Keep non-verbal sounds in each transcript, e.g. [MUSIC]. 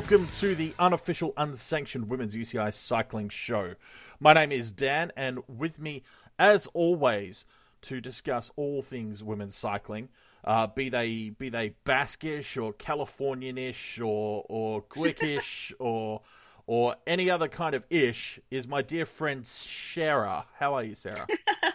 Welcome to the unofficial, unsanctioned women's UCI cycling show. My name is Dan, and with me, as always, to discuss all things women's cycling, uh, be they be they Basquish or Californianish or or [LAUGHS] Glickish or or any other kind of ish, is my dear friend Sarah. How are you, Sarah? [LAUGHS]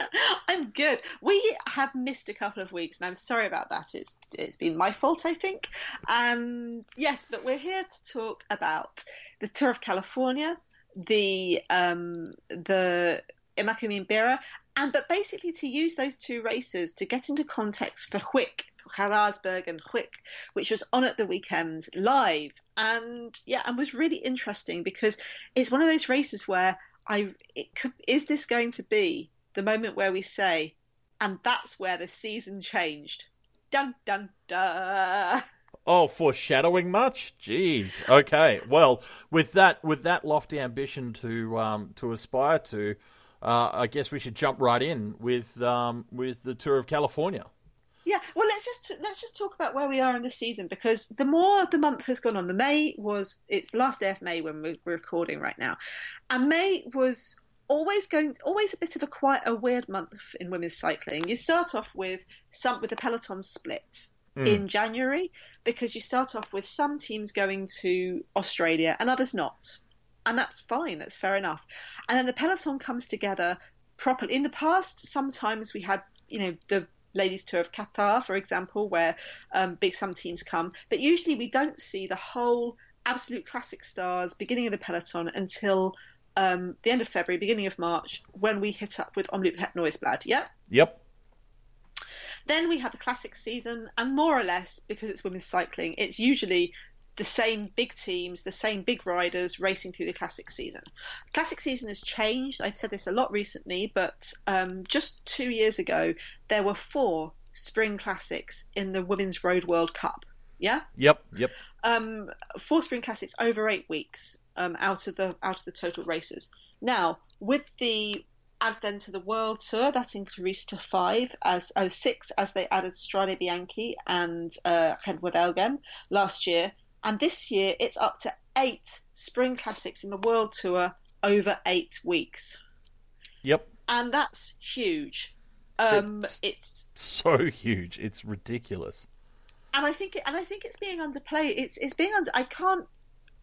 I'm good. We have missed a couple of weeks, and I'm sorry about that. It's it's been my fault, I think. And yes, but we're here to talk about the Tour of California, the um, the Bira, and but basically to use those two races to get into context for Gooik, Geraardsberg and Gooik, which was on at the weekend live, and yeah, and was really interesting because it's one of those races where I it could is this going to be the moment where we say, and that's where the season changed. Dun dun dun. Oh, foreshadowing much? Jeez. Okay. Well, with that with that lofty ambition to um, to aspire to, uh, I guess we should jump right in with um, with the tour of California. Yeah, well, let's just let's just talk about where we are in the season because the more the month has gone on, the May was it's last day of May when we're recording right now, and May was always going always a bit of a quite a weird month in women's cycling. You start off with some with the peloton splits mm. in January because you start off with some teams going to Australia and others not. And that's fine, that's fair enough. And then the peloton comes together properly. In the past, sometimes we had, you know, the ladies tour of Qatar, for example, where um, big some teams come, but usually we don't see the whole absolute classic stars beginning of the peloton until um, the end of February, beginning of March, when we hit up with Omloop Het Nieuwsblad. Yeah? Yep. Then we have the classic season, and more or less, because it's women's cycling, it's usually the same big teams, the same big riders racing through the classic season. Classic season has changed. I've said this a lot recently, but um, just two years ago, there were four spring classics in the Women's Road World Cup. Yeah. Yep. Yep. Um, four spring classics over eight weeks um, out of the out of the total races. Now, with the advent of the World Tour, that increased to five as oh six as they added Strade Bianche and uh, Gent last year, and this year it's up to eight spring classics in the World Tour over eight weeks. Yep, and that's huge. Um, it's, it's so huge, it's ridiculous. And I think, it, and I think it's being underplayed. It's it's being under. I can't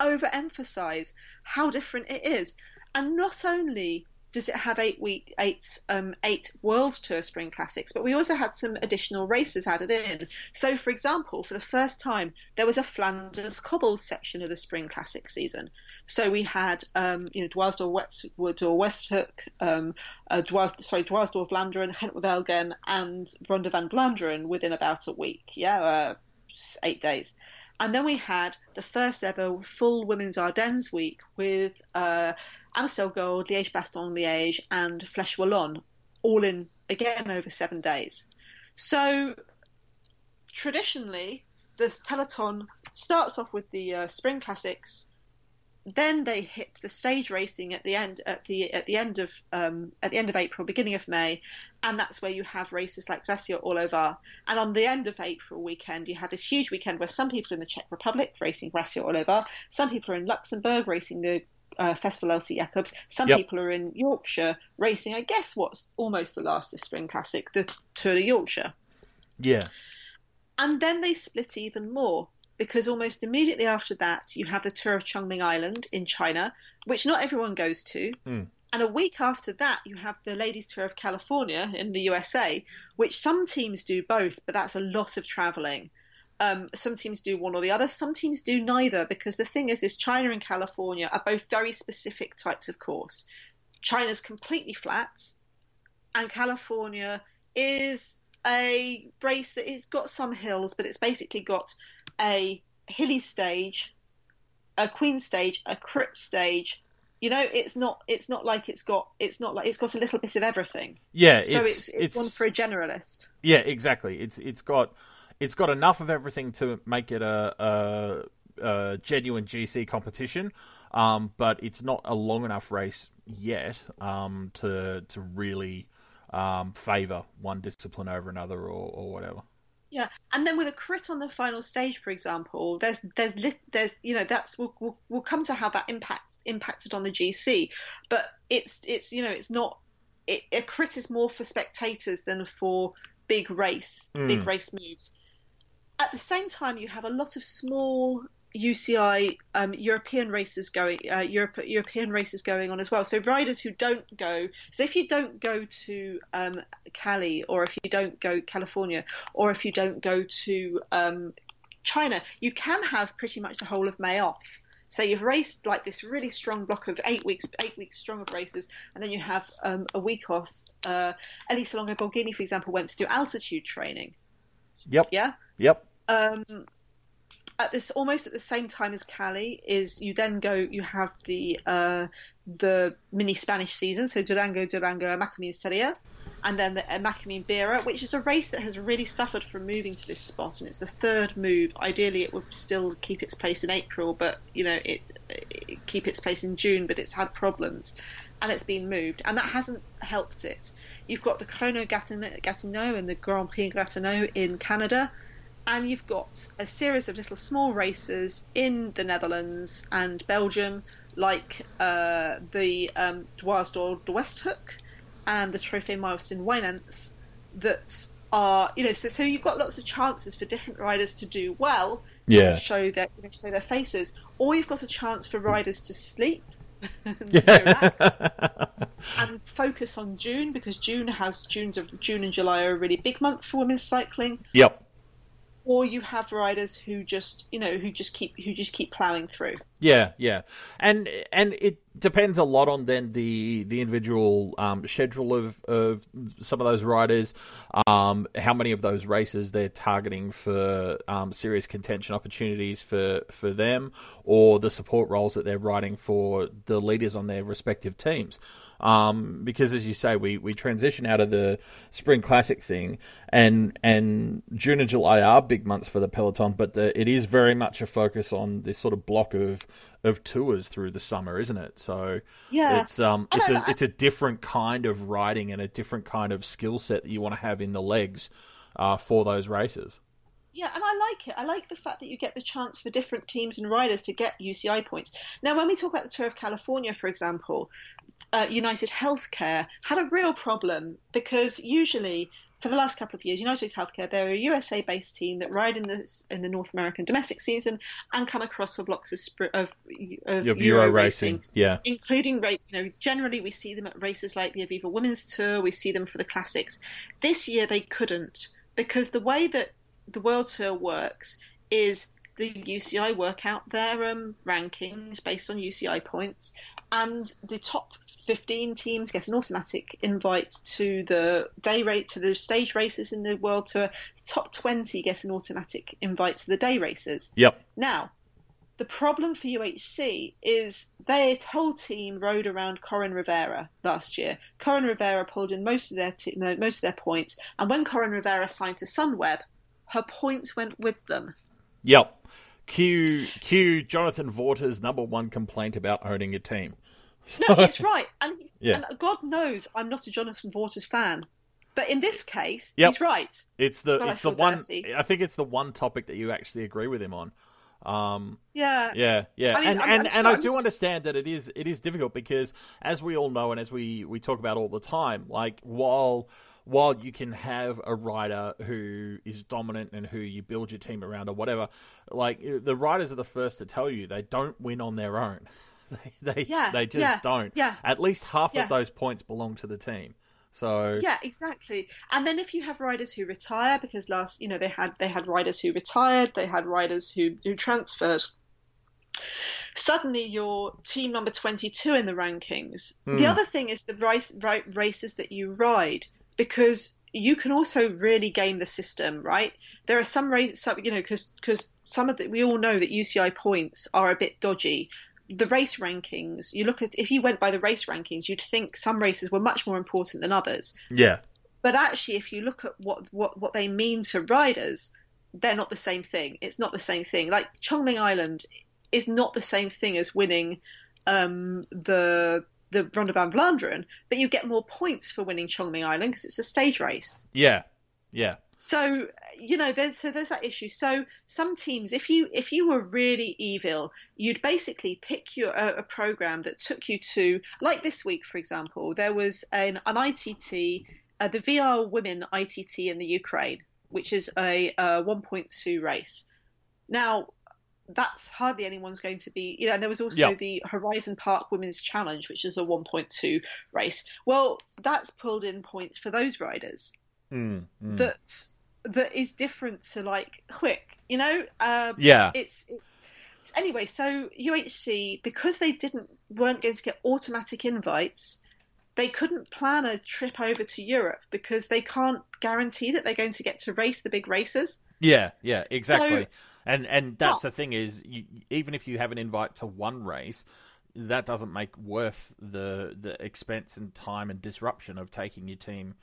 overemphasize how different it is. And not only does it have eight week eight um, eight world tour spring classics but we also had some additional races added in. So for example for the first time there was a flanders cobbles section of the spring classic season. So we had um, you know dwaalsdorp westwood or westhoek um, uh, Dwars, sorry vlaanderen gent and ronde van vlaanderen within about a week. Yeah uh, eight days and then we had the first ever full women's Ardennes week with uh, Amstel Gold, Liège Bastogne Liège, and Flèche Wallonne, all in again over seven days. So traditionally, the peloton starts off with the uh, spring classics then they hit the stage racing at the end at the at the end of um, at the end of April, beginning of May, and that's where you have races like Gracia Orlová. And on the end of April weekend, you have this huge weekend where some people in the Czech Republic racing Gracia Orlová, some people are in Luxembourg racing the uh, Festival Elsy Jacobs, some yep. people are in Yorkshire racing. I guess what's almost the last of Spring Classic, the Tour de Yorkshire. Yeah. And then they split even more because almost immediately after that you have the tour of Chongming Island in China, which not everyone goes to. Mm. And a week after that, you have the Ladies Tour of California in the USA, which some teams do both, but that's a lot of traveling. Um, some teams do one or the other. Some teams do neither, because the thing is, is China and California are both very specific types of course. China's completely flat, and California is a race that it's got some hills, but it's basically got a hilly stage, a queen stage, a crit stage. You know, it's not it's not like it's got it's not like it's got a little bit of everything. Yeah, so it's it's, it's, it's one for a generalist. Yeah, exactly. It's it's got it's got enough of everything to make it a, a, a genuine GC competition, um, but it's not a long enough race yet um, to to really um, favour one discipline over another or, or whatever. Yeah, and then with a crit on the final stage, for example, there's there's there's you know that's we'll, we'll, we'll come to how that impacts impacted on the GC, but it's it's you know it's not it, a crit is more for spectators than for big race mm. big race moves. At the same time, you have a lot of small UCI um, European races going, uh, Europe, European races going on as well. So riders who don't go, so if you don't go to um, Cali, or if you don't go California, or if you don't go to um, China, you can have pretty much the whole of May off. So you've raced like this really strong block of eight weeks, eight weeks strong of races, and then you have um, a week off. Uh, Elisa Longo Borghini, for example, went to do altitude training. Yep. Yeah. Yep. Um, at this almost at the same time as Cali is you then go you have the uh, the mini Spanish season. So Durango Durango Emakumeen Saria and then the Emakumeen Bira which is a race that has really suffered from moving to this spot and it's the third move. Ideally it would still keep its place in April but you know it, it keep its place in June but it's had problems and it's been moved and that hasn't helped it. You've got the Chrono Gatineau and the Grand Prix Gatineau in Canada and you've got a series of little small races in the Netherlands and Belgium, like uh, the um, de Westhoek and the Trophée Martin Wijnants, that are you know so, so you've got lots of chances for different riders to do well, yeah, show their you know, show their faces, or you've got a chance for riders to sleep. [LAUGHS] and, yeah. [LAUGHS] and focus on June because June has June's of June and July are a really big month for women's cycling. Yep or you have riders who just you know who just keep who just keep plowing through. Yeah, yeah, and and it depends a lot on then the the individual um, schedule of of some of those riders, um, how many of those races they're targeting for um, serious contention opportunities for for them, or the support roles that they're riding for the leaders on their respective teams. Um, because as you say, we, we transition out of the spring classic thing, and and June and July are big months for the peloton, but the, it is very much a focus on this sort of block of of tours through the summer, isn't it? So yeah, it's um it's a it's a different kind of riding and a different kind of skill set that you want to have in the legs uh, for those races. Yeah, and I like it. I like the fact that you get the chance for different teams and riders to get UCI points. Now, when we talk about the Tour of California, for example, uh, United Healthcare had a real problem because usually for the last couple of years, United Healthcare, they're a USA-based team that ride in the in the North American domestic season and come across for blocks of of, of Euro, Euro racing, racing, yeah, including you know generally we see them at races like the Aviva Women's Tour, we see them for the classics. This year they couldn't because the way that the World Tour works is the UCI work out their um, rankings based on UCI points, and the top 15 teams get an automatic invite to the day rate to the stage races in the world tour top 20 get an automatic invite to the day races yep now the problem for UHC is their whole team rode around Coryn Rivera last year. Coryn Rivera pulled in most of their most of their points, and when Coryn Rivera signed to Sunweb, her points went with them. Yep. Q Q Jonathan Vaughters' number one complaint about owning a team. No, [LAUGHS] it's right, and, yeah. and God knows I'm not a Jonathan Vaughters fan. But in this case, yep. he's right. It's the God, it's the one. Dirty. I think it's the one topic that you actually agree with him on. Um, yeah, yeah, yeah, I mean, and I'm, and, I'm and I do understand that it is it is difficult because as we all know and as we we talk about all the time, like while while you can have a rider who is dominant and who you build your team around or whatever, like the riders are the first to tell you they don't win on their own. [LAUGHS] They they, yeah, they just yeah, don't. Yeah. At least half yeah. of those points belong to the team. So yeah, exactly. And then if you have riders who retire because last, you know, they had they had riders who retired, they had riders who who transferred. Suddenly, you're team number 22 in the rankings. Mm. The other thing is the race, races that you ride because you can also really game the system, right? There are some races, you know, because because some of the, we all know that UCI points are a bit dodgy the race rankings, you look at if you went by the race rankings, you'd think some races were much more important than others. Yeah. But actually, if you look at what what what they mean to riders, they're not the same thing. It's not the same thing. Like Chongming Island is not the same thing as winning um, the the Ronde van Vlaanderen, but you get more points for winning Chongming Island because it's a stage race. Yeah, yeah. So you know, there's so there's that issue. So some teams, if you if you were really evil, you'd basically pick your a, a program that took you to like this week, for example, there was an an ITT, uh, the VR Women ITT in the Ukraine, which is a, a 1.2 race. Now that's hardly anyone's going to be, you know, and there was also Yep. the Horizon Park Women's Challenge, which is a 1.2 race. Well, that's pulled in points for those riders Mm, mm. that that is different to like quick, you know? Um, yeah, it's it's anyway. So UHC because they didn't weren't going to get automatic invites, they couldn't plan a trip over to Europe because they can't guarantee that they're going to get to race the big races. yeah, yeah, exactly. So- and and that's the thing is, you, even if you have an invite to one race, that doesn't make worth the the expense and time and disruption of taking your team,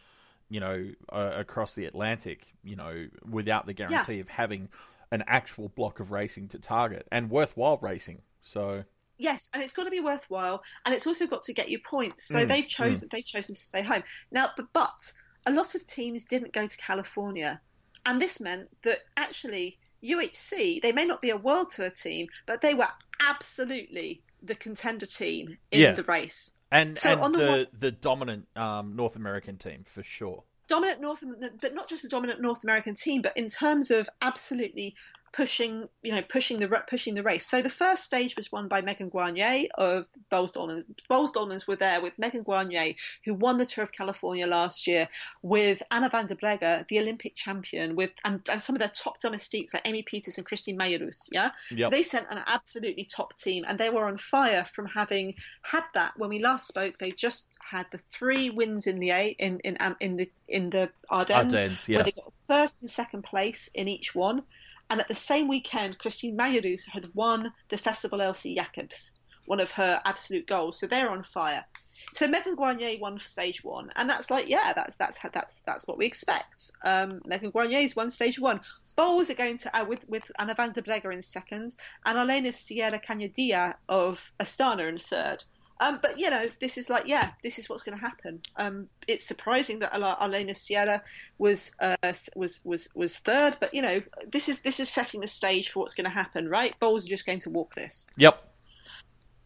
you know, uh, across the Atlantic, you know, without the guarantee of having an actual block of racing to target and worthwhile racing. So Yes, and it's got to be worthwhile, and it's also got to get you points. So Mm, they've chosen they've chosen to stay home now. But, but a lot of teams didn't go to California, and this meant that actually UHC they may not be a world tour team, but they were absolutely the contender team in Yeah. the race. And So and on the the one- the dominant um, North American team for sure. dominant North, but not just a dominant North American team, but in terms of absolutely pushing, you know, pushing the pushing the race. So the first stage was won by Megan Guarnier of Boels Dolmans. Boels Dolmans were there with Megan Guarnier, who won the Tour of California last year, with Anna van der Breggen, the Olympic champion, with and, and some of their top domestiques like Amy Pieters and Christine Majerus. Yeah, so they sent an absolutely top team, and they were on fire from having had that when we last spoke. They just had the three wins in the A in in um, in the in the Ardennes, Ardennes, yeah. where they got first and second place in each one. And at the same weekend, Christine Majerus had won the Festival Elsy Jacobs, one of her absolute goals. So they're on fire. So Megan Guarnier won stage one, and that's like, yeah, that's that's that's that's what we expect. Um, Megan Guarnier's won stage one. Boels are going to uh, with with Anna van der Breggen in second, and Arlenis Sierra Cañadilla of Astana in third. Um, but you know, this is like, yeah, this is what's going to happen. Um, it's surprising that Arlenis Sierra was uh, was was was third, but you know, this is this is setting the stage for what's going to happen, right? Boels are just going to walk this Yep.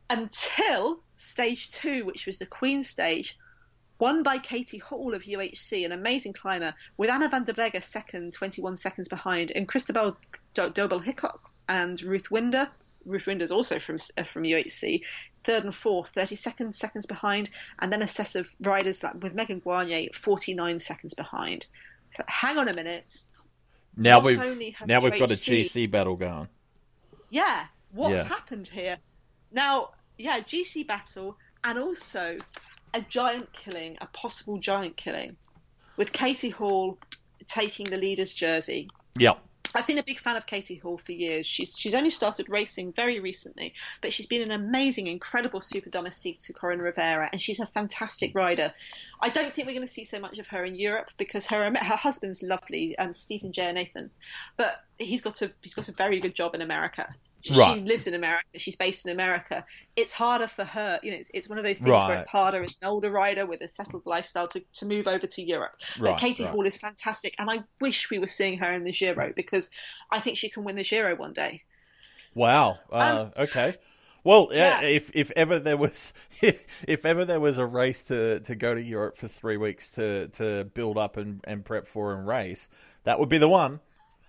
until stage two, which was the Queen stage, won by Katie Hall of UHC, an amazing climber, with Anna van der Breggen second, 21 seconds behind, and Kristabel Do- Doebel Hickok and Ruth Winder. Ruth Winder's also from uh, from UHC, third and fourth, 30 seconds seconds behind, and then a set of riders like with Megan Guarnier, 49 seconds behind. So, hang on a minute. Now Not we've now we've got a GC battle going. yeah, what's Yeah. happened here? Now, yeah, GC battle and also a giant killing, a possible giant killing, with Katie Hall taking the leader's jersey. Yep. I've been a big fan of Katie Hall for years. She's she's only started racing very recently, but she's been an amazing, incredible super domestique to Coryn Rivera, and she's a fantastic rider. I don't think we're going to see so much of her in Europe because her her husband's lovely, um, Stephen J. Nathan, but he's got a he's got a very good job in America. She Right. lives in America. She's based in America. It's harder for her. You know, it's, it's one of those things Right. where it's harder as an older rider with a settled lifestyle to, to move over to Europe. Right, But Katie. Hall is fantastic, and I wish we were seeing her in the Giro because I think she can win the Giro one day. Wow. Uh, okay. Well, yeah, Um, yeah. If if ever there was [LAUGHS] if ever there was a race to, to go to Europe for three weeks to, to build up and, and prep for and race, that would be the one.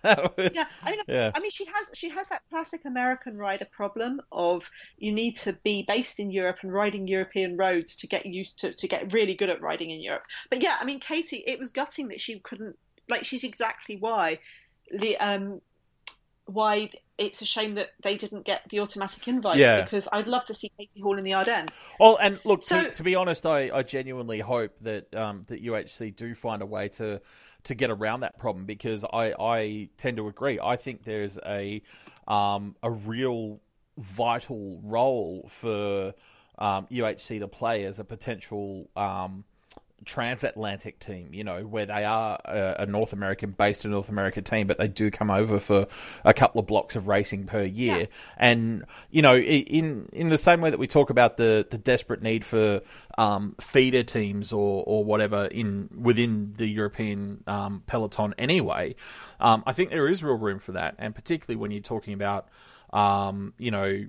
Yeah, I mean, Yeah. I mean, she has she has that classic American rider problem of you need to be based in Europe and riding European roads to get used to to get really good at riding in Europe. But yeah, I mean, Katie, it was gutting that she couldn't. Like, she's exactly why the um why it's a shame that they didn't get the automatic invites Yeah. because I'd love to see Katie Hall in the Ardennes. Well, and look, So- to, to be honest, I, I genuinely hope that um, that UHC do find a way to to get around that problem because I, I tend to agree. I think there's a um, a real vital role for um, UHC to play as a potential um, transatlantic team, you know, where they are a, a, North American based a North American team, but they do come over for a couple of blocks of racing per year. Yeah. And you know, in in the same way that we talk about the the desperate need for um, feeder teams or or whatever in within the European um, peloton anyway, um, I think there is real room for that, and particularly when you're talking about um, you know,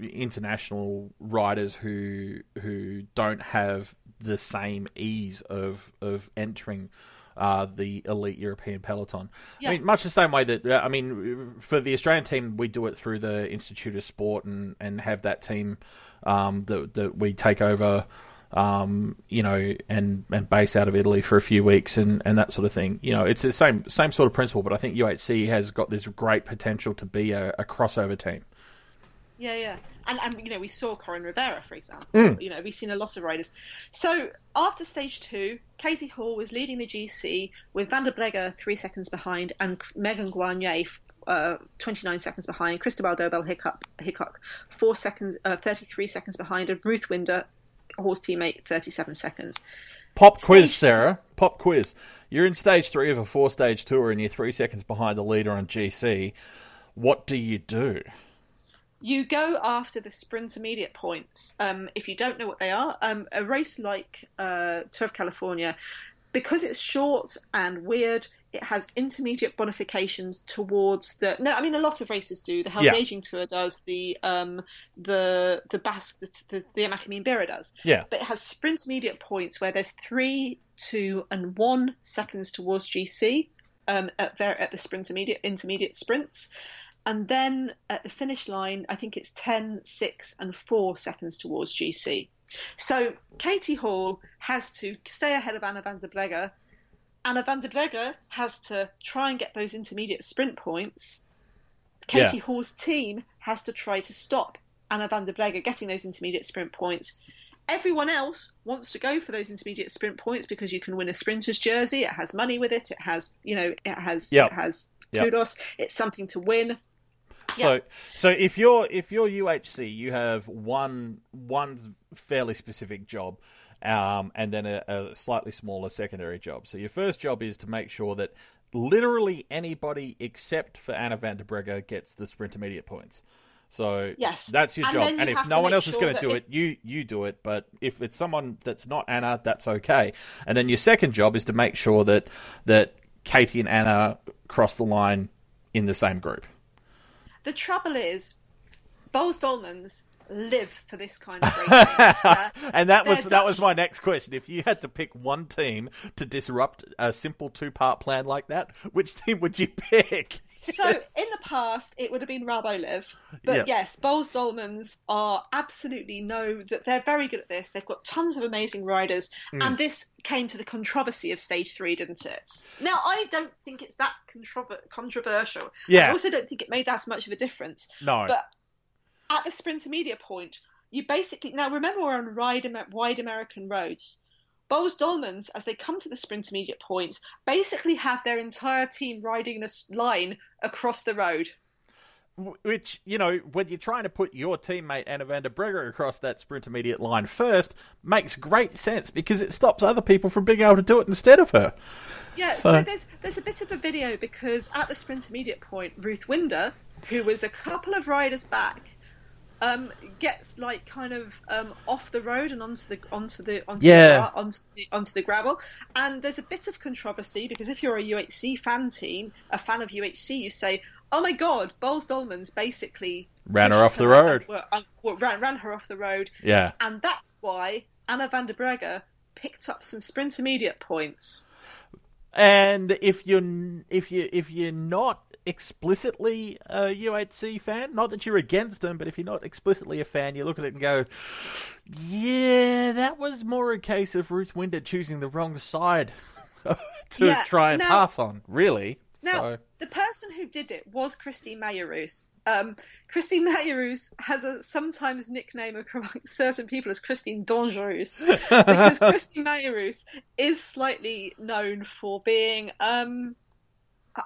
international riders who who don't have the same ease of of entering uh, the elite European peloton. Yeah. I mean, much the same way that I mean, for the Australian team, we do it through the Institute of Sport and and have that team um, that that we take over um, you know, and, and base out of Italy for a few weeks and, and that sort of thing. You know, it's the same same sort of principle, but I think UHC has got this great potential to be a, a crossover team. Yeah, yeah, and and you know we saw Coryn Rivera, for example. Mm. You know we've seen a lot of riders. So after stage two, Katie Hall was leading the GC with Van der Breggen three seconds behind and Megan Guarnier uh, 29 seconds behind, Kristabel Doebel Hickok, Hickok four seconds, uh, 33 seconds behind, and Ruth Winder horse teammate 37 seconds. Pop quiz, Sarah. Pop quiz. You're in stage three of a four stage tour and you're three seconds behind the leader on GC. What do you do? You go after the sprint intermediate points. Um, if you don't know what they are, um, a race like uh, Tour of California, because it's short and weird, it has intermediate bonifications towards the. No, I mean a lot of races do. The Healthy Ageing yeah. Tour does. The um the the Basque the the, the Bira does. Yeah. But it has sprint intermediate points where there's three, two, and one seconds towards GC. Um, at, at the sprint intermediate intermediate sprints, and then at the finish line, I think it's 10, 6, and 4 seconds towards GC. So Katie Hall has to stay ahead of Anna van der Breggen Anna van der Breggen has to try and get those intermediate sprint points. Katie yeah. Hall's team has to try to stop Anna van der Breggen getting those intermediate sprint points. Everyone else wants to go for those intermediate sprint points because you can win a sprinter's jersey. It has money with it. It has, you know, it has, yep. it has kudos. Yep. It's something to win. So, so if you're if you're UHC, you have one one fairly specific job um, and then a, a slightly smaller secondary job. So your first job is to make sure that literally anybody except for Anna van der Breggen gets the sprint intermediate points. So yes. that's your and job. And if no one else sure is going to do if... it, you you do it. But if it's someone that's not Anna, that's okay. And then your second job is to make sure that that Katie and Anna cross the line in the same group. The trouble is, Boels Dolmans live for this kind of racing. yeah? [LAUGHS] and that was that was my next question. If you had to pick one team to disrupt a simple two part plan like that, which team would you [LAUGHS] pick? So in the past, it would have been Rabo Liv, but yep. yes, Boels Dolmans are absolutely know that they're very good at this. They've got tons of amazing riders, mm. and this came to the controversy of stage three, didn't it? Now, I don't think it's that controver- controversial. Yeah. I also don't think it made that much of a difference. No. But at the sprinter media point, you basically now remember we're on wide, wide American roads. Boels Dolmans, as they come to the sprint intermediate point, basically have their entire team riding in a line across the road. Which, you know, when you're trying to put your teammate Anna van der Breggen across that sprint intermediate line first, makes great sense because it stops other people from being able to do it instead of her. Yeah, so, so there's there's a bit of a video because at the sprint intermediate point, Ruth Winder, who was a couple of riders back, um, gets like kind of um, off the road and onto the onto the onto yeah. the, onto the onto the gravel. And there's a bit of controversy because if you're a UHC fan team, a fan of UHC, you say, "Oh my God, Boels Dolmans basically ran her off the road, uh, ran ran her off the road." Yeah, and that's why Anna van der Breggen picked up some sprint immediate points. And if you're if you if you're not explicitly a UHC fan. Not that you're against them, but if you're not explicitly a fan, you look at it and go, yeah, that was more a case of Ruth Winder choosing the wrong side [LAUGHS] to yeah, try and now, pass on, really. Now, so. the person who did it was Christy Majerus. Um, Christine Majerus has a sometimes nickname among [LAUGHS] certain people as Christine Dangereuse because [LAUGHS] Christine Majerus is slightly known for being um,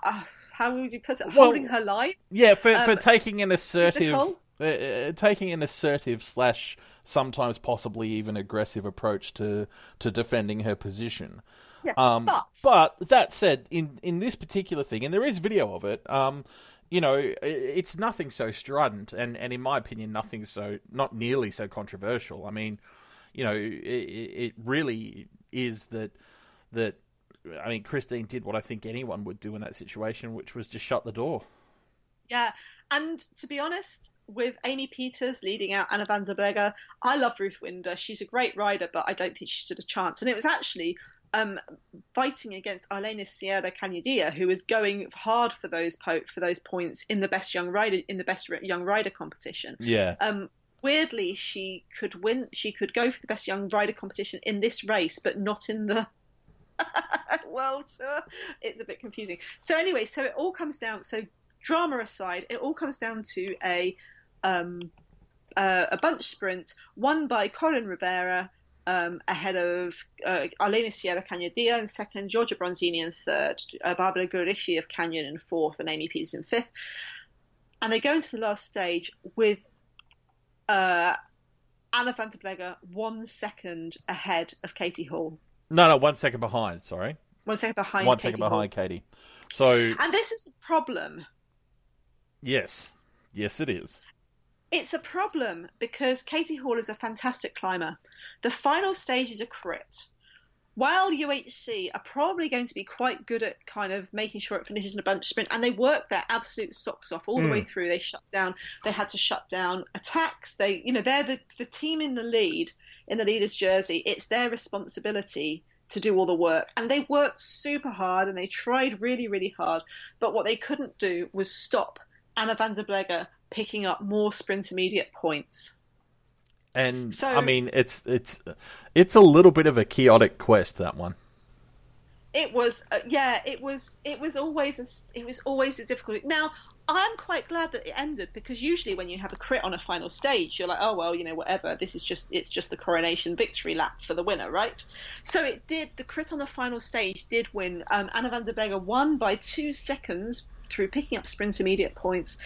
uh, how would you put it? Well, holding her line. Yeah, for um, for taking an assertive, uh, uh, taking an assertive slash sometimes possibly even aggressive approach to to defending her position. Yeah, Um, but but that said, in in this particular thing, and there is video of it, um, you know, it's nothing so strident, and, and in my opinion, nothing so not nearly so controversial. I mean, you know, it, it really is that that. I mean, Christine did what I think anyone would do in that situation, which was just shut the door. Yeah, and to be honest, with Amy Pieters leading out Anna van der Breggen, I love Ruth Winder. She's a great rider, but I don't think she stood a chance. And it was actually um, fighting against Arlenis Sierra Cañadilla, who was going hard for those po- for those points in the best young rider in the best young rider competition. Yeah, Um, weirdly, she could win. She could go for the best young rider competition in this race, but not in the [LAUGHS] world tour. It's a bit confusing. So anyway, so it all comes down. So drama aside, it all comes down to a um, uh, a bunch sprint won by Coryn Rivera. Um, ahead of uh, Arlenis Sierra Cañadilla in second, Giorgia Bronzini in third, uh, Barbara Guarischi of Canyon in fourth, and Amy Pieters in fifth. And they go into the last stage with uh, Anna van der Breggen one second ahead of Katie Hall. no, no, one second behind. Sorry, One second behind one Katie second Hall. behind Katie. So And this is a problem. yes, yes, it is. It's a problem because Katie Hall is a fantastic climber. The final stage is a crit. While UHC are probably going to be quite good at kind of making sure it finishes in a bunch sprint, and they work their absolute socks off all the Mm. way through. They shut down. They had to shut down attacks. They, you know, they're the, the team in the lead in the leader's jersey. It's their responsibility to do all the work, and they worked super hard and they tried really, really hard. But what they couldn't do was stop Anna van der Breggen picking up more sprint immediate points. And So- I mean, it's it's it's a little bit of a chaotic quest that one. It was, uh, yeah, it was, it was always, a, it was always a difficult. Now, I'm quite glad that it ended because usually when you have a crit on a final stage, you're like, oh well, you know, whatever. This is just, it's just the coronation victory lap for the winner, right? So it did. The crit on the final stage did win. Um, Anna van der Breggen won by two seconds through picking up sprint immediate points.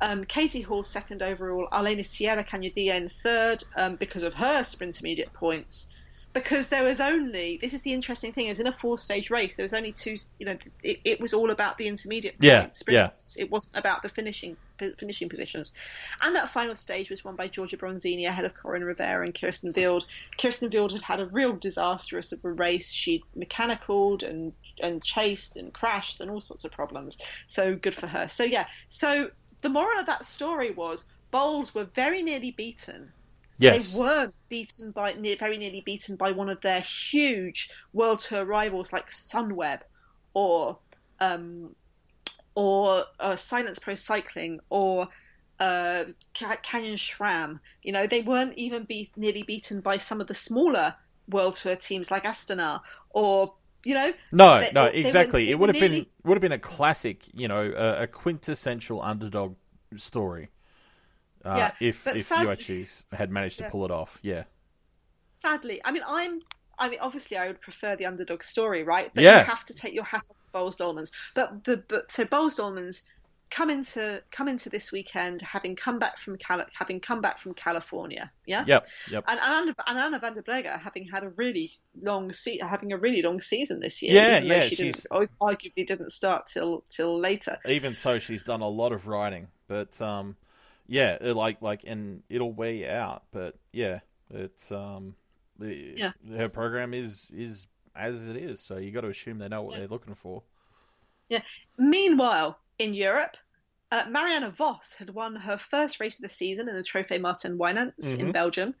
Um, Katie Hall second overall. Arlenis Sierra in third um, because of her sprint immediate points. Because there was only this is the interesting thing is in a four stage race there was only two you know it, it was all about the intermediate Yeah, points, sprint yeah. points. it wasn't about the finishing finishing positions and that final stage was won by Giorgia Bronzini ahead of Coryn Rivera and Kirsten Wild Kirsten Wild had had a real disastrous of a race she'd mechanicaled and and chased and crashed and all sorts of problems so good for her so yeah so the moral of that story was Boels were very nearly beaten Yes, they weren't beaten by near, very nearly beaten by one of their huge world tour rivals like Sunweb or um, or uh, Cylance Pro Cycling or uh, Canyon SRAM. You know, they weren't even be- nearly beaten by some of the smaller world tour teams like Astana or you know no, no, were- exactly. it would have been would have been a classic, you know, a, a quintessential underdog story. Uh, Yeah, if if sadly- had managed to Yeah. pull it off, yeah, sadly, I mean, I'm. I mean, obviously, I would prefer the underdog story, right? But Yeah. you have to take your hat off to Boels Dolmans. But the but so Boels Dolmans come into come into this weekend having come back from Cali- having come back from California, yeah. yep, yep. And Anna, and Anna van der Breggen having had a really long se- having a really long season this year. Yeah, even yeah, She she's- didn't, arguably didn't start till till later. Even so, she's done a lot of riding, but um, yeah, like like, and it'll wear you out. But yeah, it's um, Yeah. her program is is as it is, so you got to assume they know what Yeah. they're looking for. Yeah. Meanwhile, in Europe, uh, Marianne Vos had won her first race of the season in the Trophée Martin Wijnants in Mhm. Belgium.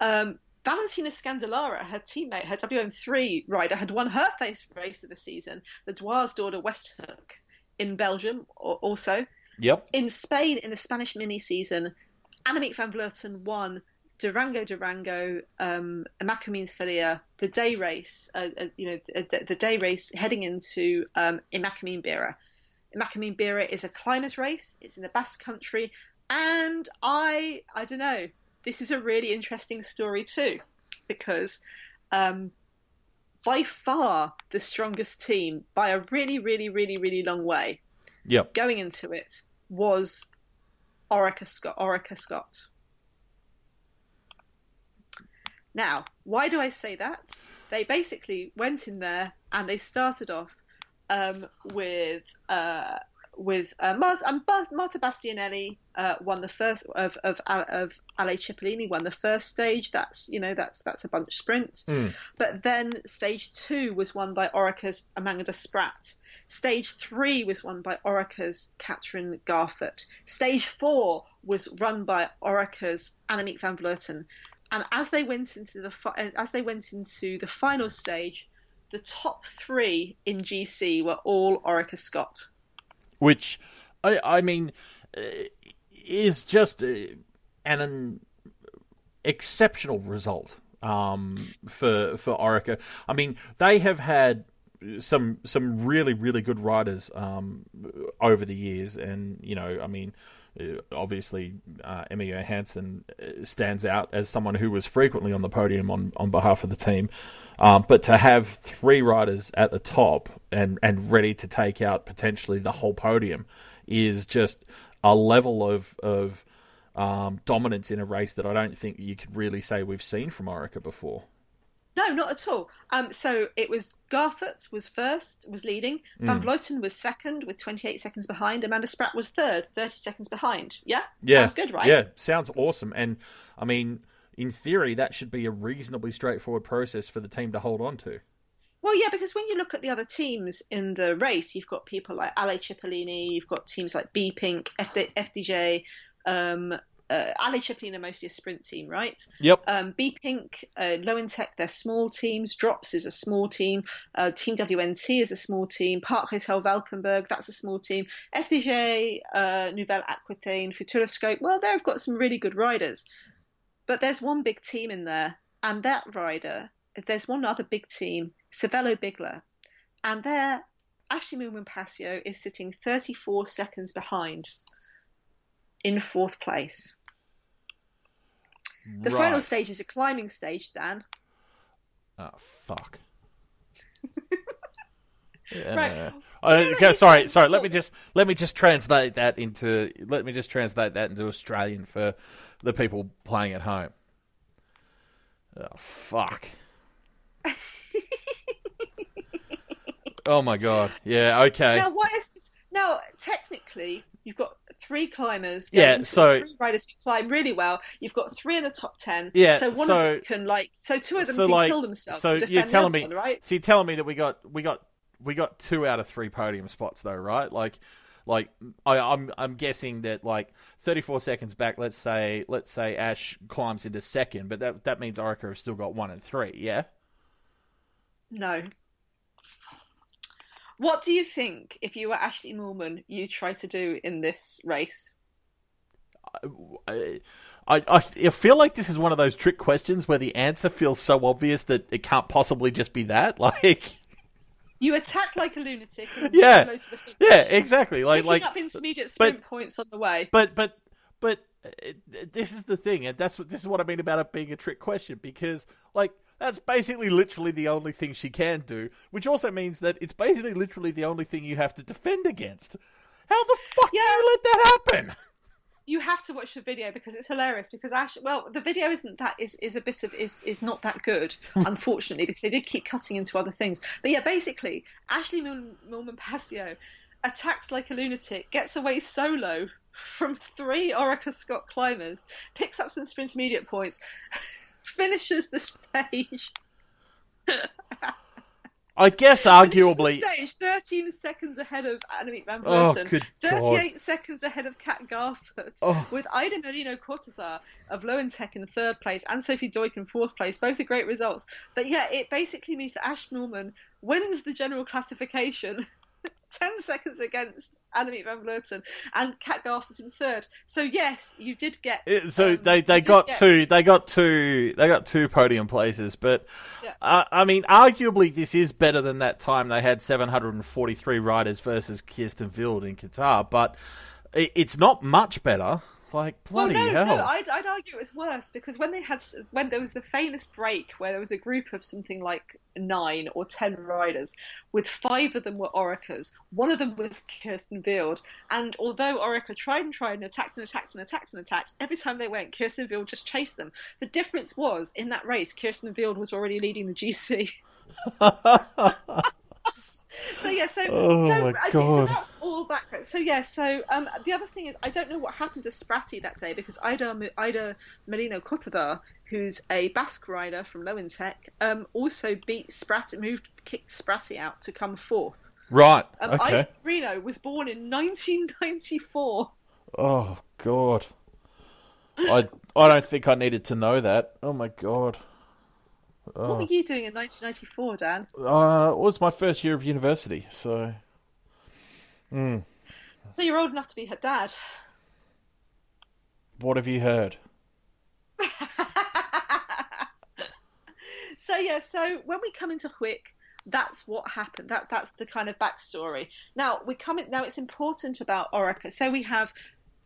Um, Valentina Scandolara, her teammate, her WM3 rider, had won her first race of the season, the Dwars Daughter Westhoek in Belgium also. Yep. In Spain, in the Spanish mini season, Annemiek van Vleuten won Durango Durango, um, Emakumeen Saria, the day race, uh, uh, you know, the, the day race heading into um, Emakumeen Bira. Emakumeen Bira is a climbers race. It's in the Basque Country, and I, I don't know. This is a really interesting story too, because um, by far the strongest team by a really, really, really, really long way Yep. going into it was Orica Scott. Orica Scott. Now, why do I say that? They basically went in there and they started off um, with uh, with uh, Marta, um, Marta Bastianelli uh, won the first of of of Ale Cipollini won the first stage. That's you know that's that's a bunch sprint. Mm. But then stage two was won by Orica's Amanda Spratt. Stage three was won by Orica's Katrin Garfoot. Stage four was run by Orica's Annemiek van Vleuten. And as they went into the as they went into the final stage, the top three in GC were all Orica Scott which I, I mean uh, is just uh, an, an exceptional result um, for for Orica. I mean, they have had some some really really good riders um, over the years, and you know, I mean. Uh, obviously, uh, Emma Johansson stands out as someone who was frequently on the podium on, on behalf of the team. Um, but to have three riders at the top and, and ready to take out potentially the whole podium is just a level of of um, dominance in a race that I don't think you could really say we've seen from Orica before. No, not at all. Um, so it was Garfoot was first, was leading. Van mm. Vleuten was second with 28 seconds behind. Amanda Spratt was third, 30 seconds behind. Yeah, yeah, sounds good, right? Yeah, sounds awesome. And I mean, in theory, that should be a reasonably straightforward process for the team to hold on to. Well, yeah, because when you look at the other teams in the race, you've got people like Ale Cipollini, you've got teams like B Pink, FD, FDJ, um, uh, Ale Cipollini are mostly a sprint team, right? Yep. Um, B Pink, uh, Lointek, they're small teams. Drops is a small team. Uh, team WNT is a small team. Park Hotel Valkenburg, that's a small team. FDJ, uh, Nouvelle Aquitaine, Futuroscope, well, they've got some really good riders. But there's one big team in there, and that rider, there's one other big team, Cervelo Bigler, and there, Ashleigh Moolman Pasio is sitting 34 seconds behind in fourth place. The right. final stage is a climbing stage, Dan. Oh, fuck. [LAUGHS] yeah. Right. Uh, okay, sorry, sorry. Let me just let me just translate that into let me just translate that into Australian for the people playing at home. Oh fuck. [LAUGHS] oh my god. Yeah. Okay. Now, what is this? Now, technically, you've got three climbers. Yeah. So three riders who climb really well. You've got three in the top ten. Yeah. So one so, of them can like. So two of them so can like, kill themselves. So you're telling me, one, right? So you're telling me that we got we got we got two out of three podium spots though, right? Like like I, am I'm, I'm guessing that like 34 seconds back, let's say let's say Ash climbs into second, but that that means Orica have still got one and three, yeah. No. What do you think if you were Ashleigh Moolman, you try to do in this race? I, I, I feel like this is one of those trick questions where the answer feels so obvious that it can't possibly just be that. [LAUGHS] Like, you attack like a lunatic. yeah, yeah, exactly. Like Picking like up intermediate sprint but, points on the way. But but but uh, this is the thing, and that's what this is what I mean about it being a trick question because like that's basically literally the only thing she can do, which also means that it's basically literally the only thing you have to defend against. How the fuck yeah. do you let that happen? you have to watch the video because it's hilarious. Because Ash, well, the video isn't that is is a bit of is is not that good, [LAUGHS] unfortunately, because they did keep cutting into other things. But yeah, basically, Ashleigh Moolman Pasio attacks like a lunatic, gets away solo from three Orica Scott climbers, picks up some sprint intermediate points, finishes the stage. [LAUGHS] I guess arguably stage 13 seconds ahead of Annemiek van Vleuten, oh, 38 God. seconds ahead of Kat Garfoot, oh. with Eider Merino Cortazar of Lointek in third place and Sophie Deuk in fourth place. Both are great results. But yeah, it basically means that Ash Norman wins the general classification [LAUGHS] [LAUGHS] 10 seconds against Annemiek van Vleuten and Kat Garth was in third. So yes, you did get. So um, they, they got get... two. They got two. They got two podium places, but yeah. uh, I mean, arguably this is better than that time they had 743 riders versus Kirsten Wild in Qatar. But it, it's not much better. Like Well, bloody no, hell. no, I'd, I'd argue it was worse because when they had when there was the famous break where there was a group of something like nine or ten riders, with five of them were Oricas, one of them was Kirsten Wild, and although Orica tried and tried and attacked and attacked and attacked and attacked, every time they went, Kirsten Wild just chased them. The difference was in that race, Kirsten Wild was already leading the GC. [LAUGHS] [LAUGHS] So yeah, so Oh, so, my okay, God. so that's all background. So yeah, so um, the other thing is I don't know what happened to Spratty that day because Eider Eider Merino Cortazar, who's a Basque rider from Lointek, um, also beat Spratty, moved, kicked Spratty out to come fourth. right. Um, okay. Eider Merino was born in 1994. Oh god. I I don't think I needed to know that. Oh my god. What Oh. were you doing in 1994, Dan? Uh, it was my first year of university, so So you're old enough to be her dad. what have you heard? [LAUGHS] so yeah, so when we come into Gooik, that's what happened. That that's the kind of backstory. Now we come in. Now it's important about Orica. So we have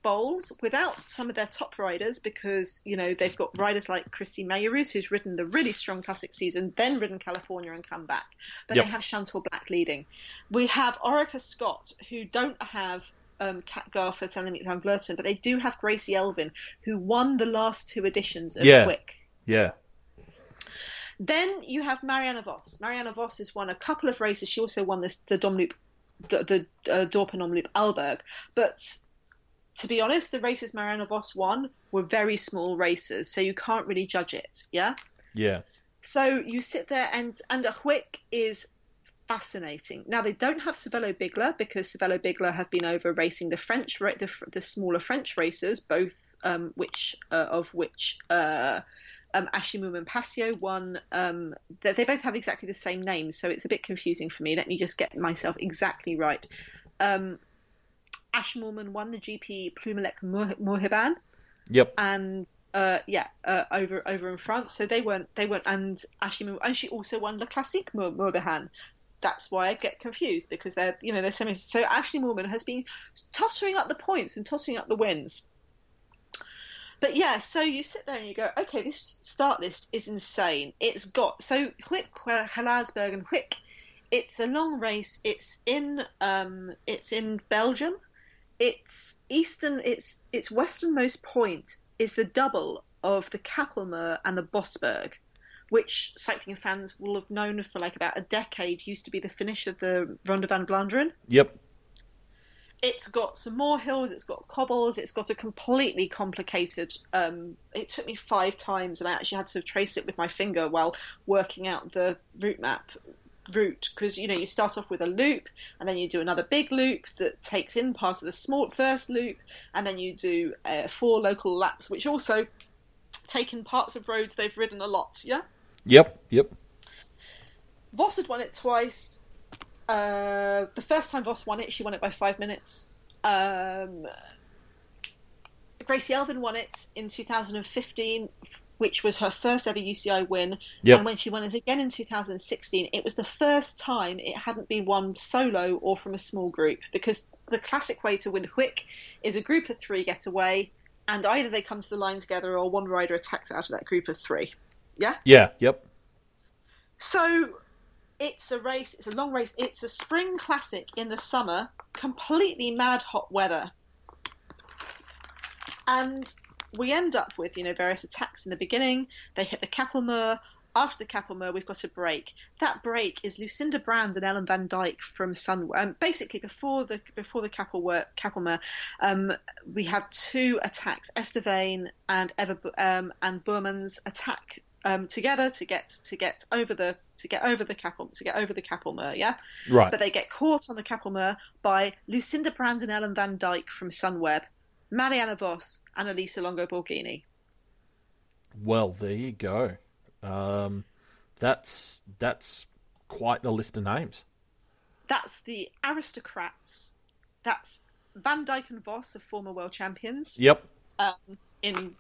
Boels without some of their top riders because you know they've got riders like Christy Majerus who's ridden the really strong classic season, then ridden California and come back. But Yep. they have Chantal Blaak leading. We have Orica Scott who don't have. Um, Kat Garfoot and Annemiek van Vleuten, but they do have Gracie Elvin, who won the last two editions of Yeah. Gooik. Yeah. Then you have Mariana Vos. Mariana Vos has won a couple of races. She also won this the Domloop, the, the uh, Omloop Alberg. But to be honest, the races Mariana Vos won were very small races, so you can't really judge it. Yeah. Yeah. So you sit there and and a Gooik is fascinating. Now they don't have Cervelo Bigler because Cervelo Bigler have been over racing the French the, the smaller French races, both um, which uh, of which uh, um, Ashimum and Pasio won. Um, they, they both have exactly the same names, so it's a bit confusing for me. Let me just get myself exactly right. Um, Ashmorman won the GP Plumelec Morbihan Yep. and uh, yeah, uh, over over in France. So they weren't they weren't, and Ashley and she also won Le Classique Mo- Morbihan. That's why I get confused because they're you know they're semi. So Ashleigh Moolman has been tottering up the points and tossing up the wins. But yeah, so you sit there and you go, okay, this start list is insane. It's got so Gooik, Geraardsbergen, and Gooik. It's a long race. It's in um, it's in Belgium its eastern its its westernmost point is the double of the Kapelmuur and the Bosberg, which cycling fans will have known for like about a decade used to be the finish of the Ronde van Vlaanderen. Yep. It's got some more hills, it's got cobbles, it's got a completely complicated. Um, it took me five times, and I actually had to trace it with my finger while working out the route map route because you know you start off with a loop and then you do another big loop that takes in part of the small first loop and then you do uh, four local laps which also take in parts of roads they've ridden a lot yeah Yep. Yep. Vos had won it twice uh, the first time Vos won it she won it by five minutes um, Gracie Elvin won it in 2015 which was her first ever UCI win. Yep. And when she won it again in 2016, it was the first time it hadn't been won solo or from a small group because the classic way to win Gooik is a group of three get away and either they come to the line together or one rider attacks out of that group of three. Yeah? Yeah. Yep. So it's a race, it's a long race, it's a spring classic in the summer, completely mad hot weather. And we end up with, you know, various attacks in the beginning. They hit the Kapelmuur. After the Kapelmuur, we've got a break. That break is Lucinda Brand and Ellen Van Dijk from Sun. Um, basically, before the before the Kapelmuur um, we have two attacks: Esther Vane and Eva um, and Burman's attack um, together to get to get over the to get over the Kappel to get over the Kapelmuur. Yeah, Right. but they get caught on the Kapelmuur by Lucinda Brand and Ellen Van Dijk from Sunweb, Mariana Vos, and Elisa Longo Borghini. Well, there you go. Um, that's that's quite the list of names. That's the aristocrats. That's Van Dijk and Vos, are former world champions Yep. um, in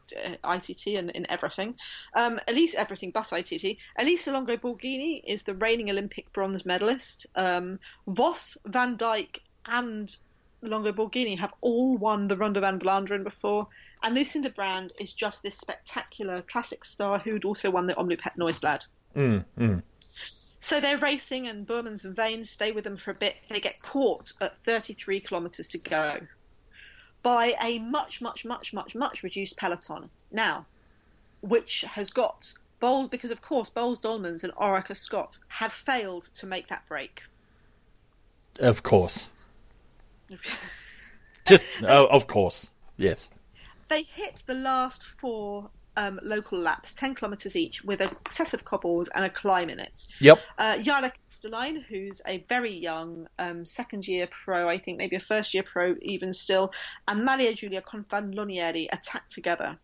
uh, ITT and in everything. Um, Elise, everything but ITT. Elisa Longo Borghini is the reigning Olympic bronze medalist. Um, Vos, Van Dijk, and Longo Borghini have all won the Ronde van Vlaanderen before, and Lucinda Brand is just this spectacular classic star who'd also won the Omloop Het Mm, mm. So they're racing, and Boermans and Veen stay with them for a bit. They get caught at 33 kilometres to go by a much, much, much, much, much reduced peloton. Now, which has got Bold, because of course Boels Dolmans and Orica Scott had failed to make that break. Of course. [LAUGHS] Just, oh, of course. Yes. They hit the last four um, local laps, 10 kilometres each, with a set of cobbles and a climb in it. Yep. Uh, Kastelijn, who's a very young um, second year pro, I think maybe a first year pro even still, and Maria Giulia Confalonieri attack together.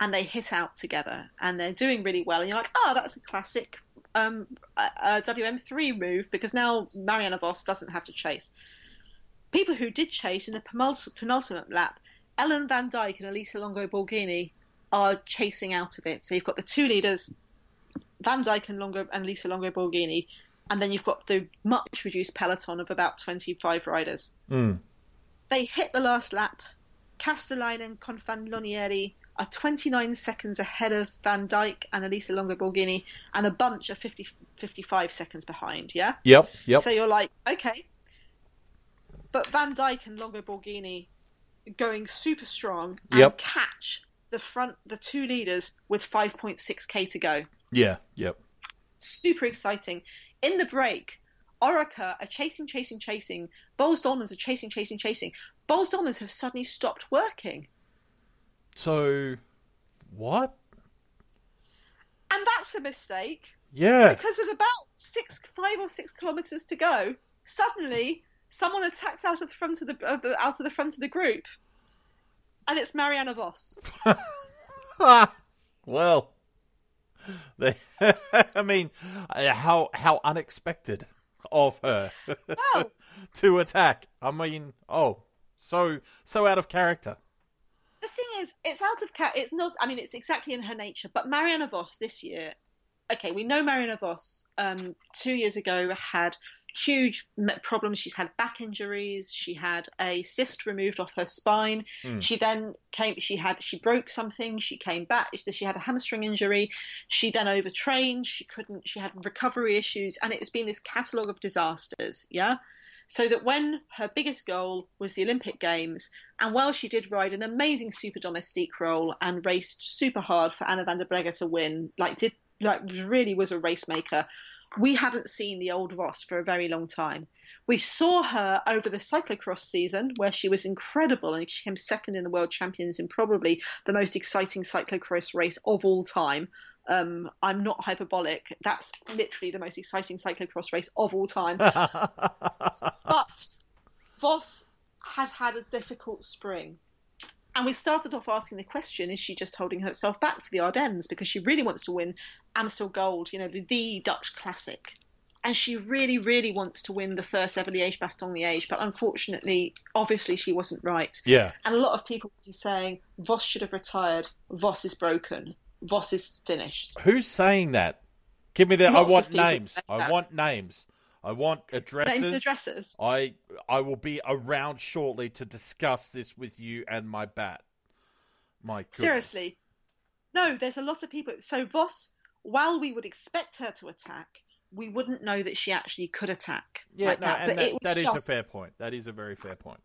And they hit out together, and they're doing really well. And you're like, oh, that's a classic um, uh, WM3 move because now Mariana Vos doesn't have to chase. People who did chase in the penultimate lap Ellen Van Dijk and Elisa Longo Borghini are chasing out of it. So you've got the two leaders, Van Dijk and Longo and Lisa Longo Borghini, and then you've got the much reduced peloton of about 25 riders. Mm. They hit the last lap. Kastelijn and Confalonieri are 29 seconds ahead of Van Dijk and Elisa Longo Borghini, and a bunch of 50, 55 seconds behind. Yeah. Yep. Yep. So you're like, okay, but Van Dijk and Longo Borghini going super strong and Yep. catch the front the two leaders with 5.6k to go. yeah. Yep. Super exciting. In the break, Orica are chasing, chasing, chasing. Boels Dolmans are chasing, chasing, chasing. Boels Dolmans have suddenly stopped working. So, what? And that's a mistake Yeah. because there's about six, five or six kilometres to go. Suddenly, someone attacks out of the front of the, of the out of the front of the group, and it's Mariana Vos. [LAUGHS] well, they, [LAUGHS] I mean, uh, how how unexpected of her [LAUGHS] to, to attack. I mean, oh, so so out of character. the thing is, it's out of cat. It's not. I mean, it's exactly in her nature. But Mariana Vos this year, okay, we know Mariana Vos um, two years ago had huge problems. She's had back injuries. She had a cyst removed off her spine. Hmm. She then came. She had she broke something. She came back. She had a hamstring injury. She then overtrained. She couldn't. She had recovery issues, and it's been this catalogue of disasters. Yeah. So that when her biggest goal was the Olympic Games, and while she did ride an amazing super domestique role and raced super hard for Anna van der Breggen to win, like did like really was a race maker, we haven't seen the old Vos for a very long time. We saw her over the cyclocross season where she was incredible and she came second in the world champions in probably the most exciting cyclocross race of all time. Um, I'm not hyperbolic. That's literally the most exciting cyclocross race of all time. [LAUGHS] But Vos has had a difficult spring. And we started off asking the question is she just holding herself back for the Ardennes because she really wants to win Amstel Gold, you know, the, the Dutch classic. And she really, really wants to win the first ever Liège Bastogne Liège, but unfortunately, obviously, she wasn't right. yeah. And a lot of people were saying Vos should have retired, Vos is broken, Vos is finished. Who's saying that? Give me the. I Lots want names. I want names. I want addresses. Names and addresses. I I will be around shortly to discuss this with you and my bat. My goodness. Seriously. No, there's a lot of people. So Vos, while we would expect her to attack, we wouldn't know that she actually could attack Yeah, like no, that. and But that, it that is just, a fair point. That is a very fair point.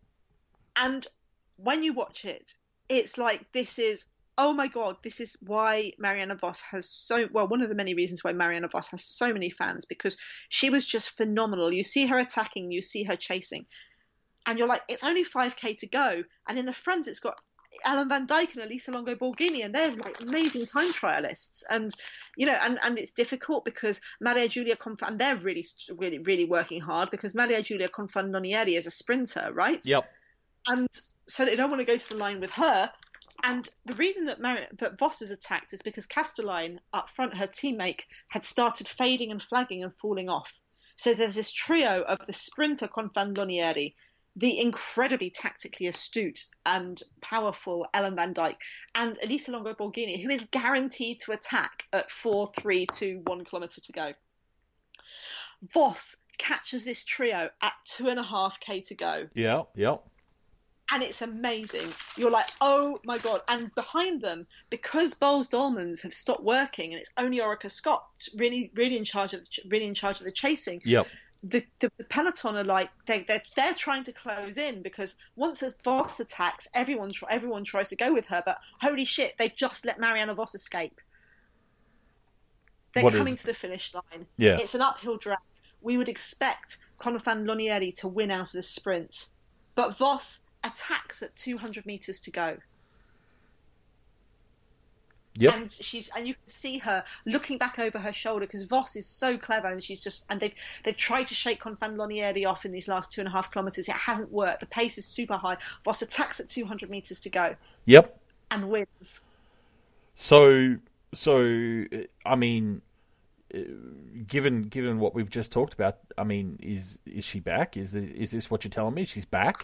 and when you watch it, it's like this is oh my god, this is why Mariana Vos has so well one of the many reasons why Mariana Vos has so many fans because she was just phenomenal. You see her attacking, you see her chasing, and you're like, it's only five k to go, and in the front it's got. Ellen Van Dijk and Elisa Longo Borghini, and they're like amazing time trialists, and you know, and, and it's difficult because Maria Giulia Conf, and they're really, really, really working hard because Maria Julia Giulia Confalonieri is a sprinter, right? Yep. and so they don't want to go to the line with her. And the reason that Mar- that Vos is attacked is because Kastelijn up front, her teammate, had started fading and flagging and falling off. So there's this trio of the sprinter Confalonieri, the incredibly tactically astute and powerful Ellen Van Dijk, and Elisa Longo Borghini, who is guaranteed to attack at four, three, two, one kilometre to go. Vos catches this trio at two and a half k to go. Yeah, yeah. And it's amazing. You're like, oh my god! And behind them, because Boels Dolmans have stopped working, and it's only Orica Scott really, really in charge of, really in charge of the chasing. Yep. The, the, the peloton are like they they're, they're trying to close in because once a Vos attacks, everyone everyone tries to go with her. But holy shit, they've just let Mariana Vos escape. They're What coming is- to the finish line. Yeah. It's an uphill drag. We would expect Confan to win out of the sprint, but Vos attacks at 200 meters to go. Yep. And she's and you can see her looking back over her shoulder because Vos is so clever and she's just and they've they've tried to shake Confalonieri off in these last two and a half kilometers. It hasn't worked. The pace is super high. Vos attacks at 200 meters to go Yep. and wins. So, so I mean, given given what we've just talked about, I mean, is is she back? Is the, is this what you're telling me? She's back?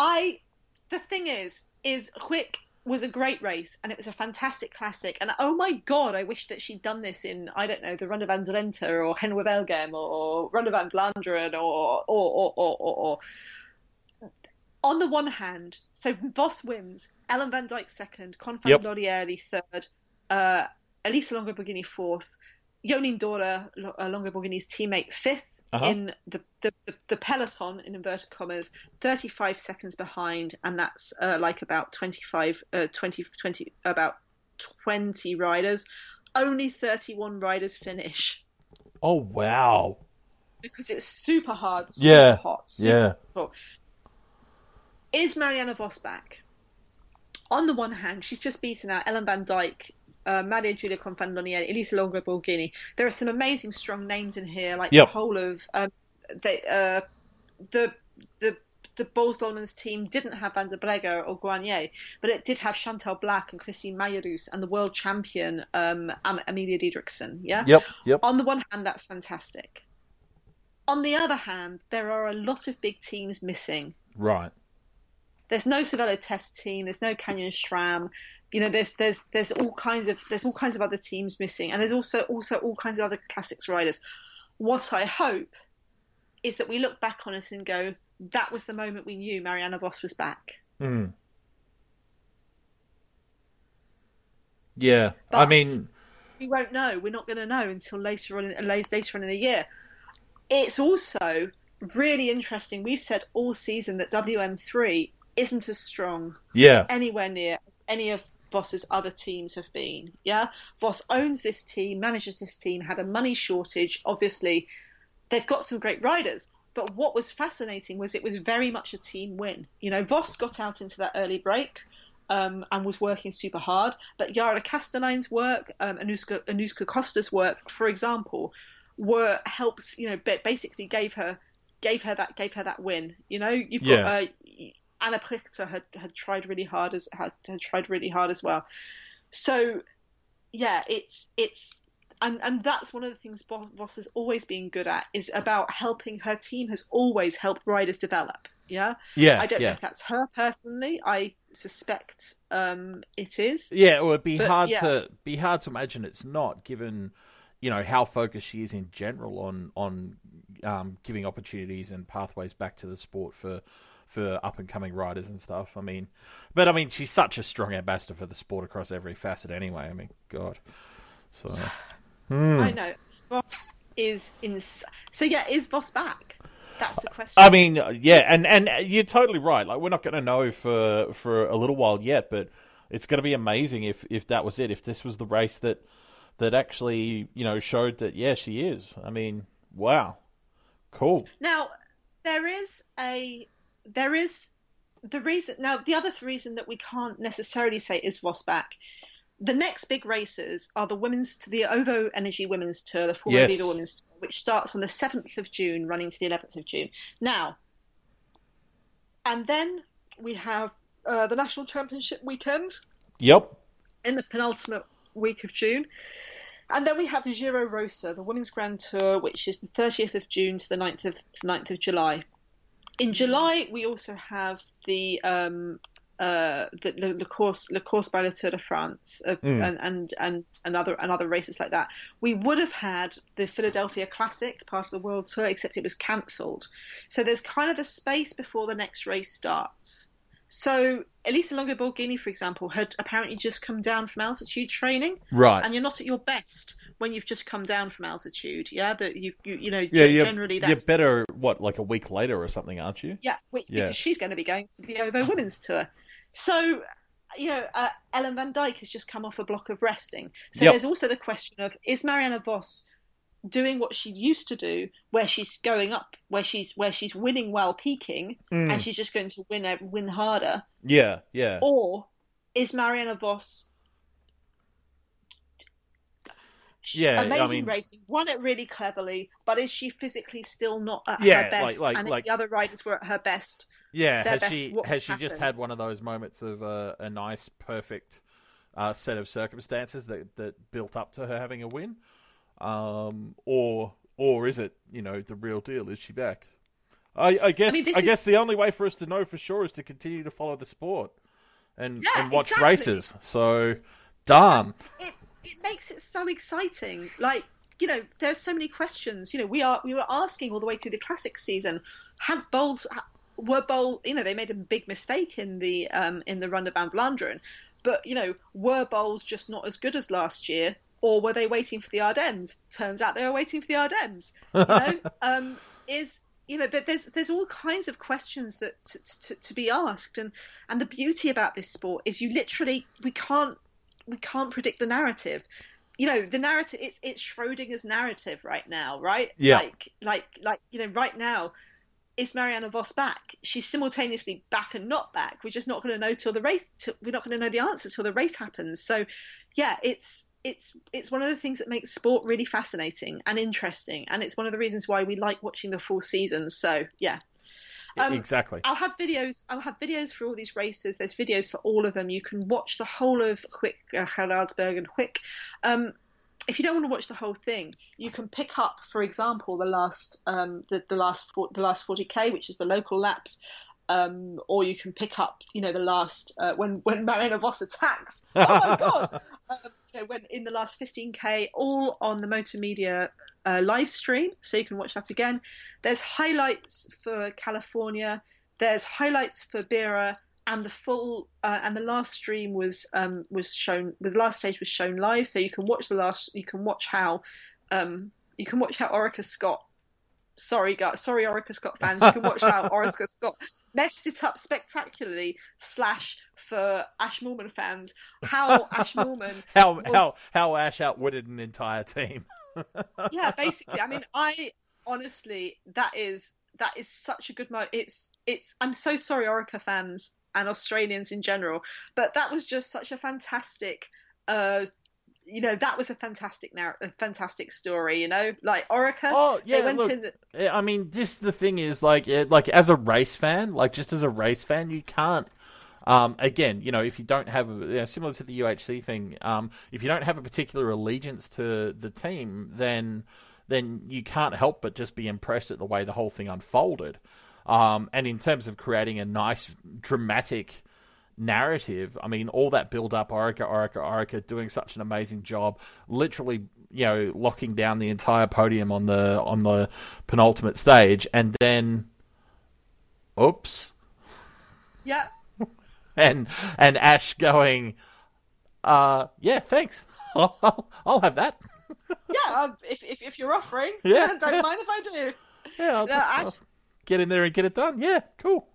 I the thing is is Gooik was a great race and it was a fantastic classic and oh my god I wish that she'd done this in I don't know the Ronde van Drenthe or Gent-Wevelgem or Ronde van Vlaanderen or or or, or, or, or on the one hand so Vos wins Ellen Van Dijk second Confan Yep. Lodieri third uh, Elisa Longo Borghini fourth Jolien D'Hoore uh, Longo Borghini's teammate fifth Uh-huh. in the, the, the, peloton in inverted commas 35 seconds behind and that's uh, like about 25 uh, 20, 20 about 20 riders only 31 riders finish Oh wow! because it's super hard super Yeah, hot super Yeah. hot. is Mariana Vos back on the one hand she's just beaten out Ellen Van Dijk uh, Maria Giulia Confalonieri, Elisa Longo Borghini. There are some amazing strong names in here, like Yep. the whole of um, they, uh, the the the Boels Dolmans team didn't have Van der Breggen or Guarnier, but it did have Chantal Blaak and Christine Majerus and the world champion um, Am- Amalie Dideriksen. Yeah. Yep. Yep. On the one hand, that's fantastic. On the other hand, there are a lot of big teams missing. Right. There's no Cervelo Test team. There's no Canyon SRAM. You know, there's there's there's all kinds of there's all kinds of other teams missing, and there's also also all kinds of other classics riders. What I hope is that we look back on it and go, that was the moment we knew Mariana Vos was back. Hmm. Yeah. I mean, We won't know. We're not going to know until later on in, later on in the year. It's also really interesting. We've said all season that WM3 isn't as strong yeah. anywhere near as any of Vos's other teams have been. Yeah, Vos owns this team, manages this team, had a money shortage. Obviously, they've got some great riders. But what was fascinating was it was very much a team win. You know, Vos got out into that early break um, and was working super hard. But Yara Kastelijn's work, um, Anouska, Anouska Koster's work, for example, were helped. You know, basically gave her gave her that gave her that win. You know, you've got Yeah. uh, Anna Plichta had, had tried really hard as had, had tried really hard as well. So yeah, it's it's and and that's one of the things Vos has always been good at is about helping her team has always helped riders develop. Yeah, Yeah. I don't know yeah. if that's her personally. I suspect um, it is. Yeah, well, it'd be But, hard yeah. to be hard to imagine it's not, given you know how focused she is in general on on um, giving opportunities and pathways back to the sport for for up and coming riders and stuff. I mean, but I mean, she's such a strong ambassador for the sport across every facet. Anyway, I mean, God. So, [SIGHS] hmm. I know Vos is in. So yeah, is Boss back? That's the question. I mean, yeah, and and you're totally right. Like, we're not going to know for for a little while yet, but it's going to be amazing if if that was it. If this was the race that that actually you know showed that yeah, she is. I mean, wow, cool. Now, there is a there is the reason. Now, the other reason that we can't necessarily say is Vosback. The next big races are the women's to the Ovo Energy Women's Tour, the Formula Yes. Women's Tour, which starts on the seventh of June, running to the eleventh of June. Now, and then we have uh, the National Championship weekend Yep. in the penultimate week of June. And then we have the Giro Rosa, the Women's Grand Tour, which is the 30th of June to the 9th of, to the 9th of July. In July, we also have the um, uh, the, the, the course, the course by the Tour de France, uh, Mm. and, and and and other and other races like that, we would have had the Philadelphia Classic, part of the World Tour, except it was cancelled. So there's kind of a space before the next race starts. So Elisa Longo Borghini, for example, had apparently just come down from altitude training, Right. and you're not at your best when you've just come down from altitude. Yeah, that you you, you know yeah, you're, generally that's. you're better, what, like a week later or something, aren't you? yeah, which, Yeah. because she's going to be going for the OVO Women's Tour. So, you know, uh, Ellen Van Dijk has just come off a block of resting. So Yep. there's also the question of is Mariana Vos doing what she used to do, where she's going up, where she's where she's winning while peaking, Mm. and she's just going to win ev- win harder, Yeah, yeah. or is Mariana Vos Yeah, I amazing mean- racing, won it really cleverly, but is she physically still not at Yeah, her best? like- like- and like- the other riders were at her best, Yeah, has best- she has she just had one of those moments of uh, a nice, perfect uh, set of circumstances that that built up to her having a win, um, or or is it you know the real deal? Is she back? I, I guess I, mean, this is- guess the only way for us to know for sure is to continue to follow the sport and Yeah, and watch exactly. races. So, darn. it it makes it so exciting. Like you know, there's so many questions. You know, we are we were asking all the way through the classic season. Had Boels were bowl? You know, they made a big mistake in the um, in the Ronde van Vlaanderen, but you know, were Boels just not as good as last year, or were they waiting for the Ardennes? Turns out they were waiting for the Ardennes. [LAUGHS] You know, um, is you know, there- there's there's all kinds of questions that to, to, to be asked, and and the beauty about this sport is you literally we can't we can't predict the narrative. You know, the narrative it's it's Schrodinger's narrative right now, right? Yeah. Like like like you know, right now is Mariana Vos back? She's simultaneously back and not back. We're just not going to know till the race. Till, we're not going to know the answer till the race happens. So, yeah, it's it's it's one of the things that makes sport really fascinating and interesting, and it's one of the reasons why we like watching the full seasons. So, yeah, Um, exactly. I'll have videos. I'll have videos for all these races. There's videos for all of them. You can watch the whole of Gooik uh, Geraardsbergen and Gooik. Um, if you don't want to watch the whole thing, you can pick up, for example, the last um, the, the last the last 40k, which is the local laps. Um, or you can pick up, you know, the last uh, when when [LAUGHS] Mariana Vos attacks. [LAUGHS] Oh my god! um, you know, when in the last 15k, all on the Motor Media uh, live stream, so you can watch that again. There's highlights for California. There's highlights for Bira, and the full uh, and the last stream was um, was shown. The last stage was shown live, so you can watch the last. You can watch how um, you can watch how Orica Scott. Sorry, guys. Sorry, Orica Scott fans. You can watch how [LAUGHS] Orica Scott messed it up spectacularly. Slash for Ash Moolman fans, how Ash Moolman [LAUGHS] How was- how how Ash outwitted an entire team. [LAUGHS] yeah, basically. I mean, I honestly, that is that is such a good mo. It's it's. I'm so sorry, Orica fans and Australians in general, but that was just such a fantastic. uh you know that was a fantastic narr- a fantastic story. You know, like Orica, Oh yeah, they went look, in. The, I mean, just the thing is, like, it, like as a race fan, like just as a race fan, you can't. Um, again, you know, if you don't have, you know, similar to the UHC thing, um, if you don't have a particular allegiance to the team, then then you can't help but just be impressed at the way the whole thing unfolded. Um, and in terms of creating a nice, dramatic narrative, I mean, all that build up, Orica, Orica, Orica, doing such an amazing job, literally, you know, locking down the entire podium on the on the penultimate stage, and then, oops, yeah, [LAUGHS] and and Ash going, uh, yeah, thanks, [LAUGHS] I'll, I'll have that. [LAUGHS] yeah. um, If, if if you're offering, Yeah. don't mind if I do. Yeah, I'll Yeah, just Ash- I'll get in there and get it done. Yeah, cool.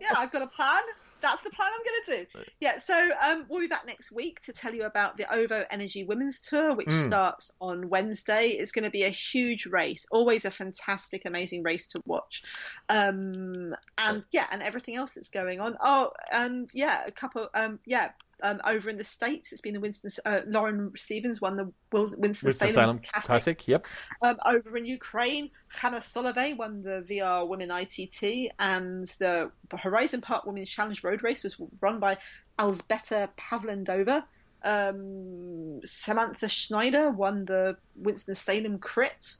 yeah, I've got a plan. That's the plan I'm going to do. Yeah, so um, we'll be back next week to tell you about the OVO Energy Women's Tour, which Mm. starts on Wednesday. It's going to be a huge race, always a fantastic, amazing race to watch. Um, and yeah, and everything else that's going on. Oh, and yeah, a couple. Um, yeah. Um, over in the states, it's been the Winston. Uh, Lauren Stevens won the Winston Salem, Salem Classic. Classic. Yep. Um, over in Ukraine, Hannah Solovey won the VR Women ITT, and the Horizon Park Women's Challenge Road Race was run by Alzbeta Pavlendova. Um, Samantha Schneider won the Winston Salem Crit.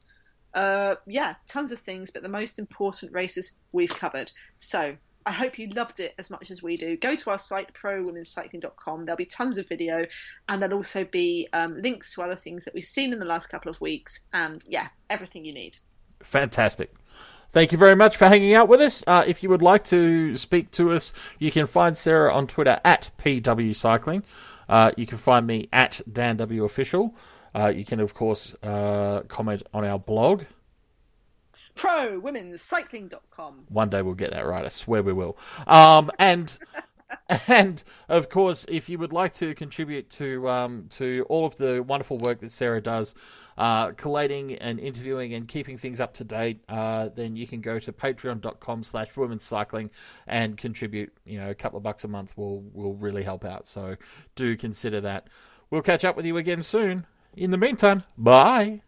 Uh, yeah, tons of things, but the most important races we've covered. So I hope you loved it as much as we do. Go to our site, prowomenscycling.com. There'll be tons of video, and there'll also be um, links to other things that we've seen in the last couple of weeks, and yeah, everything you need. Fantastic. Thank you very much for hanging out with us. Uh, if you would like to speak to us, you can find Sarah on Twitter at PW Cycling. Uh, you can find me at DanWOfficial. Uh, you can, of course, uh, comment on our blog. ProWomen'sCycling.com. One day we'll get that right. I swear we will. Um, and [LAUGHS] and of course, if you would like to contribute to um, to all of the wonderful work that Sarah does, uh, collating and interviewing and keeping things up to date, uh, then you can go to patreon.com slash women's cycling and contribute, you know, a couple of bucks a month will will really help out. So do consider that. We'll catch up with you again soon. In the meantime, bye.